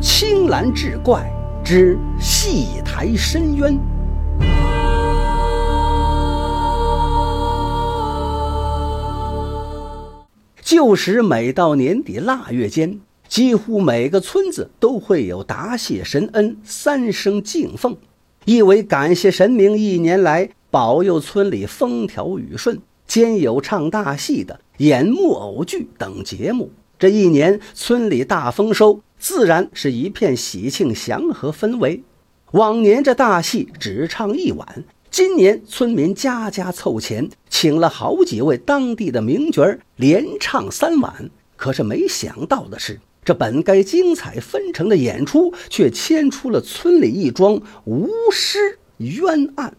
青蓝志怪之戏台深渊。旧时每到年底腊月间，几乎每个村子都会有答谢神恩三声敬奉，意为感谢神明一年来保佑村里风调雨顺。兼有唱大戏的、演木偶剧等节目。这一年村里大丰收，自然是一片喜庆祥和氛围。往年这大戏只唱一晚，今年村民家家凑钱，请了好几位当地的名角儿，连唱三晚。可是没想到的是，这本该精彩纷呈的演出，却牵出了村里一桩无尸冤案。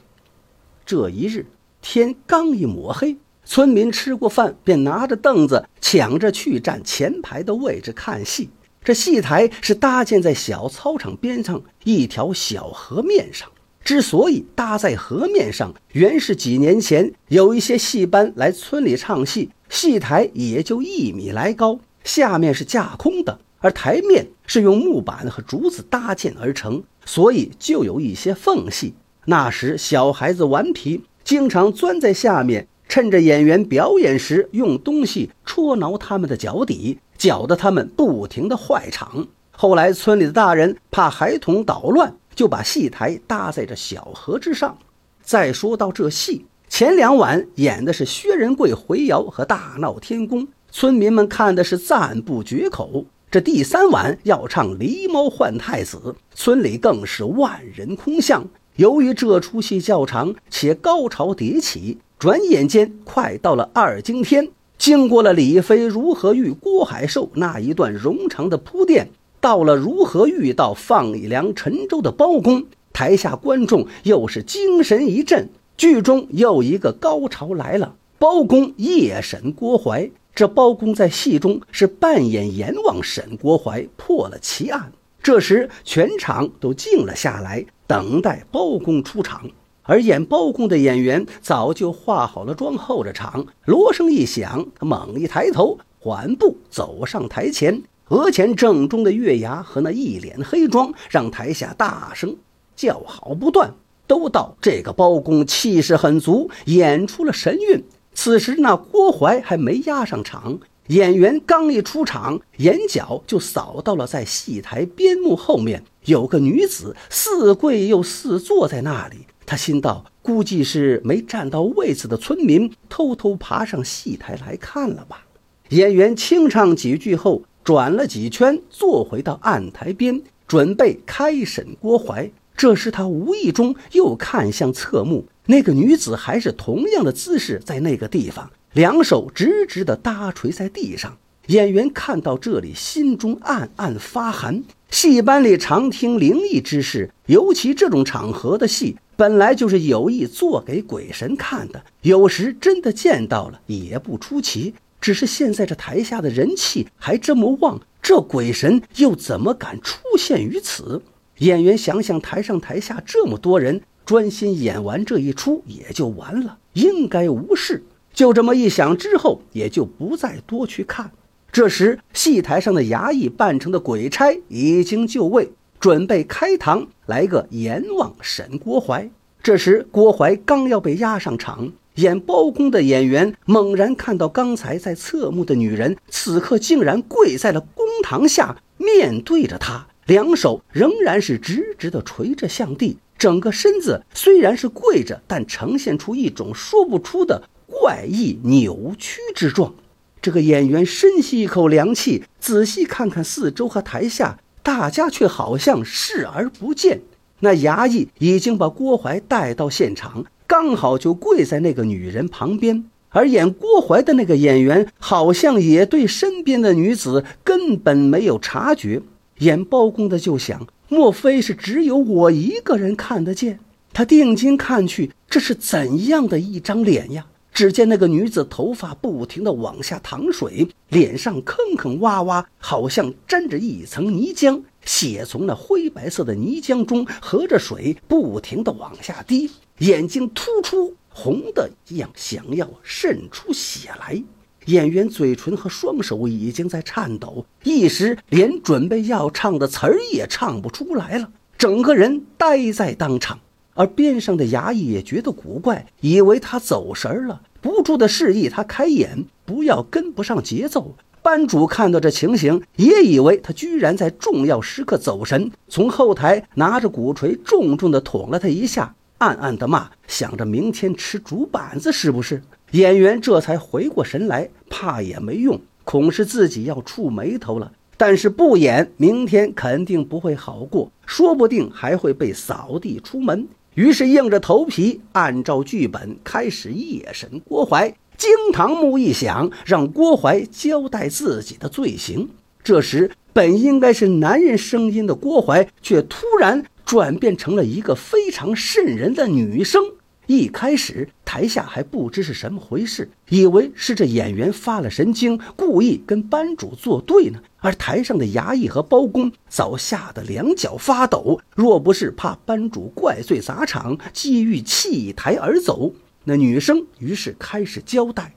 这一日。天刚一抹黑，村民吃过饭，便拿着凳子抢着去占前排的位置看戏。这戏台是搭建在小操场边上一条小河面上。之所以搭在河面上，原是几年前有一些戏班来村里唱戏，戏台也就一米来高，下面是架空的，而台面是用木板和竹子搭建而成，所以就有一些缝隙。那时小孩子顽皮。经常钻在下面，趁着演员表演时用东西戳挠他们的脚底，搅得他们不停的坏场。后来村里的大人怕孩童捣乱，就把戏台搭在这小河之上。再说到这戏，前两晚演的是薛仁贵回窑和大闹天宫，村民们看的是赞不绝口。这第三晚要唱狸猫换太子，村里更是万人空巷。由于这出戏较长且高潮迭起，转眼间快到了二更天。经过了李飞如何遇郭海寿那一段冗长的铺垫，到了如何遇到放粮沉舟的包公，台下观众又是精神一振。剧中又一个高潮来了，包公夜审郭槐。这包公在戏中是扮演阎王审郭槐，破了奇案。这时全场都静了下来。等待包公出场，而演包公的演员早就化好了妆，候着场。锣声一响，他猛一抬头，缓步走上台前，额前正中的月牙和那一脸黑妆，让台下大声叫好不断，都道这个包公气势很足，演出了神韵。此时那郭淮还没压上场。演员刚一出场，眼角就扫到了在戏台边幕后面有个女子，似跪又似坐在那里。他心道，估计是没占到位子的村民偷偷爬上戏台来看了吧。演员清唱几句后，转了几圈，坐回到案台边，准备开审郭淮。这时他无意中又看向侧幕，那个女子还是同样的姿势，在那个地方。两手直直地搭垂在地上，演员看到这里，心中暗暗发寒。戏班里常听灵异之事，尤其这种场合的戏，本来就是有意做给鬼神看的。有时真的见到了，也不出奇。只是现在这台下的人气还这么旺，这鬼神又怎么敢出现于此？演员想想，台上台下这么多人，专心演完这一出也就完了，应该无事。就这么一想之后，也就不再多去看。这时，戏台上的衙役扮成的鬼差已经就位，准备开堂来个阎王审郭槐。这时，郭淮刚要被押上场，演包公的演员猛然看到刚才在侧目的女人，此刻竟然跪在了公堂下，面对着他，两手仍然是直直的垂着向地，整个身子虽然是跪着，但呈现出一种说不出的。怪异扭曲之状，这个演员深吸一口凉气，仔细看看四周和台下，大家却好像视而不见。那衙役已经把郭淮带到现场，刚好就跪在那个女人旁边。而演郭淮的那个演员，好像也对身边的女子根本没有察觉。演包公的就想，莫非是只有我一个人看得见？他定睛看去，这是怎样的一张脸呀？只见那个女子头发不停地往下淌水，脸上坑坑洼洼，好像沾着一层泥浆，血从那灰白色的泥浆中和着水不停地往下滴，眼睛突出红的一样，想要渗出血来。演员嘴唇和双手已经在颤抖，一时连准备要唱的词儿也唱不出来了，整个人呆在当场。而边上的衙役也觉得古怪，以为他走神了，不住的示意他开眼，不要跟不上节奏。班主看到这情形，也以为他居然在重要时刻走神，从后台拿着鼓槌重重的捅了他一下，暗暗的骂，想着明天吃竹板子是不是？演员这才回过神来，怕也没用，恐是自己要触眉头了。但是不演，明天肯定不会好过，说不定还会被扫地出门。于是硬着头皮，按照剧本开始夜审郭淮。惊堂木一响，让郭淮交代自己的罪行。这时，本应该是男人声音的郭淮，却突然转变成了一个非常渗人的女声。一开始，台下还不知是什么回事，以为是这演员发了神经，故意跟班主作对呢。而台上的衙役和包公早吓得两脚发抖，若不是怕班主怪罪砸场，机欲弃台而走。那女生于是开始交代：“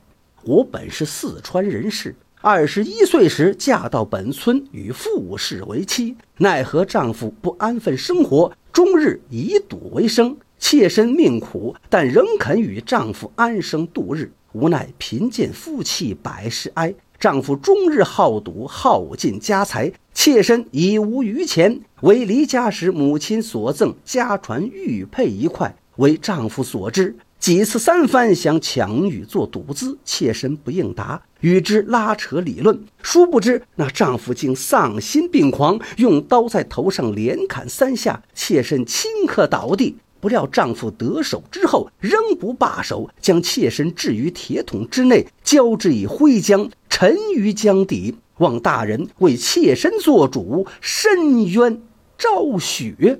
我本是四川人士，二十一岁时嫁到本村，与富氏为妻。奈何丈夫不安分生活，终日以赌为生，妾身命苦，但仍肯与丈夫安生度日。无奈贫贱夫妻百事哀。”丈夫终日好赌，耗尽家财，妾身已无余钱，为离家时母亲所赠家传玉佩一块，为丈夫所知。几次三番想抢与做赌资，妾身不应答，与之拉扯理论。殊不知那丈夫竟丧心病狂，用刀在头上连砍三下，妾身顷刻倒地。不料丈夫得手之后仍不罢手，将妾身置于铁桶之内，浇之以灰浆，沉于江底。望大人为妾身做主，深渊昭雪。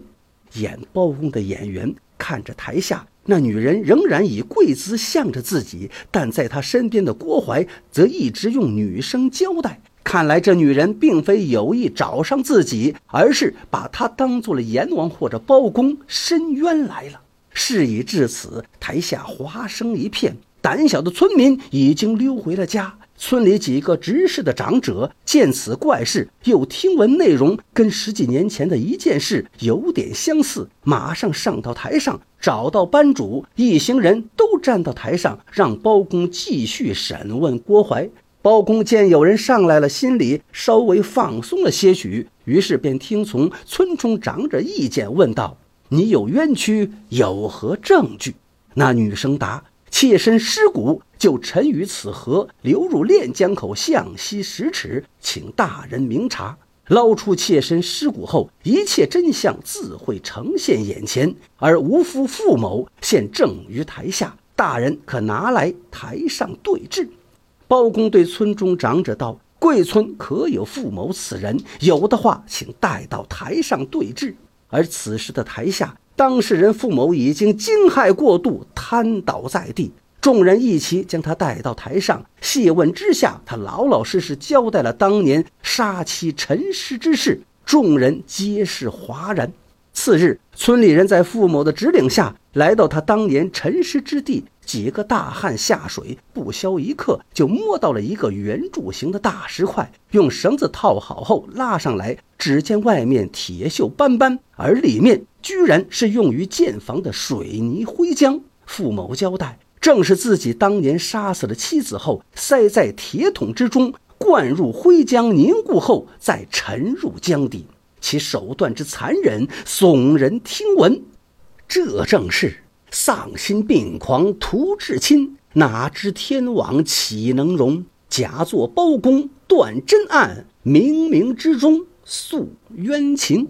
演包公的演员看着台下那女人，仍然以跪姿向着自己，但在他身边的郭淮则一直用女声交代。看来这女人并非有意找上自己，而是把他当做了阎王或者包公伸冤来了。事已至此，台下哗声一片，胆小的村民已经溜回了家。村里几个执事的长者见此怪事，又听闻内容跟十几年前的一件事有点相似，马上上到台上，找到班主，一行人都站到台上，让包公继续审问郭淮。包公见有人上来了，心里稍微放松了些许，于是便听从村中长者意见，问道：“你有冤屈，有何证据？”那女生答：“妾身尸骨就沉于此河，流入练江口向西十尺，请大人明察。捞出妾身尸骨后，一切真相自会呈现眼前。而无夫傅某现正于台下，大人可拿来台上对质。”包公对村中长者道：“贵村可有傅某此人？有的话，请带到台上对质。”而此时的台下，当事人傅某已经惊骇过度，瘫倒在地。众人一齐将他带到台上，细问之下，他老老实实交代了当年杀妻陈尸之事。众人皆是哗然。次日，村里人在傅某的指领下来到他当年陈尸之地。几个大汉下水，不消一刻就摸到了一个圆柱形的大石块，用绳子套好后拉上来，只见外面铁锈斑斑，而里面居然是用于建房的水泥灰浆。傅某交代，正是自己当年杀死了妻子后，塞在铁桶之中，灌入灰浆凝固后再沉入江底，其手段之残忍，耸人听闻。这正是。丧心病狂图至亲，哪知天网岂能容？假作包公断真案，冥冥之中诉冤情。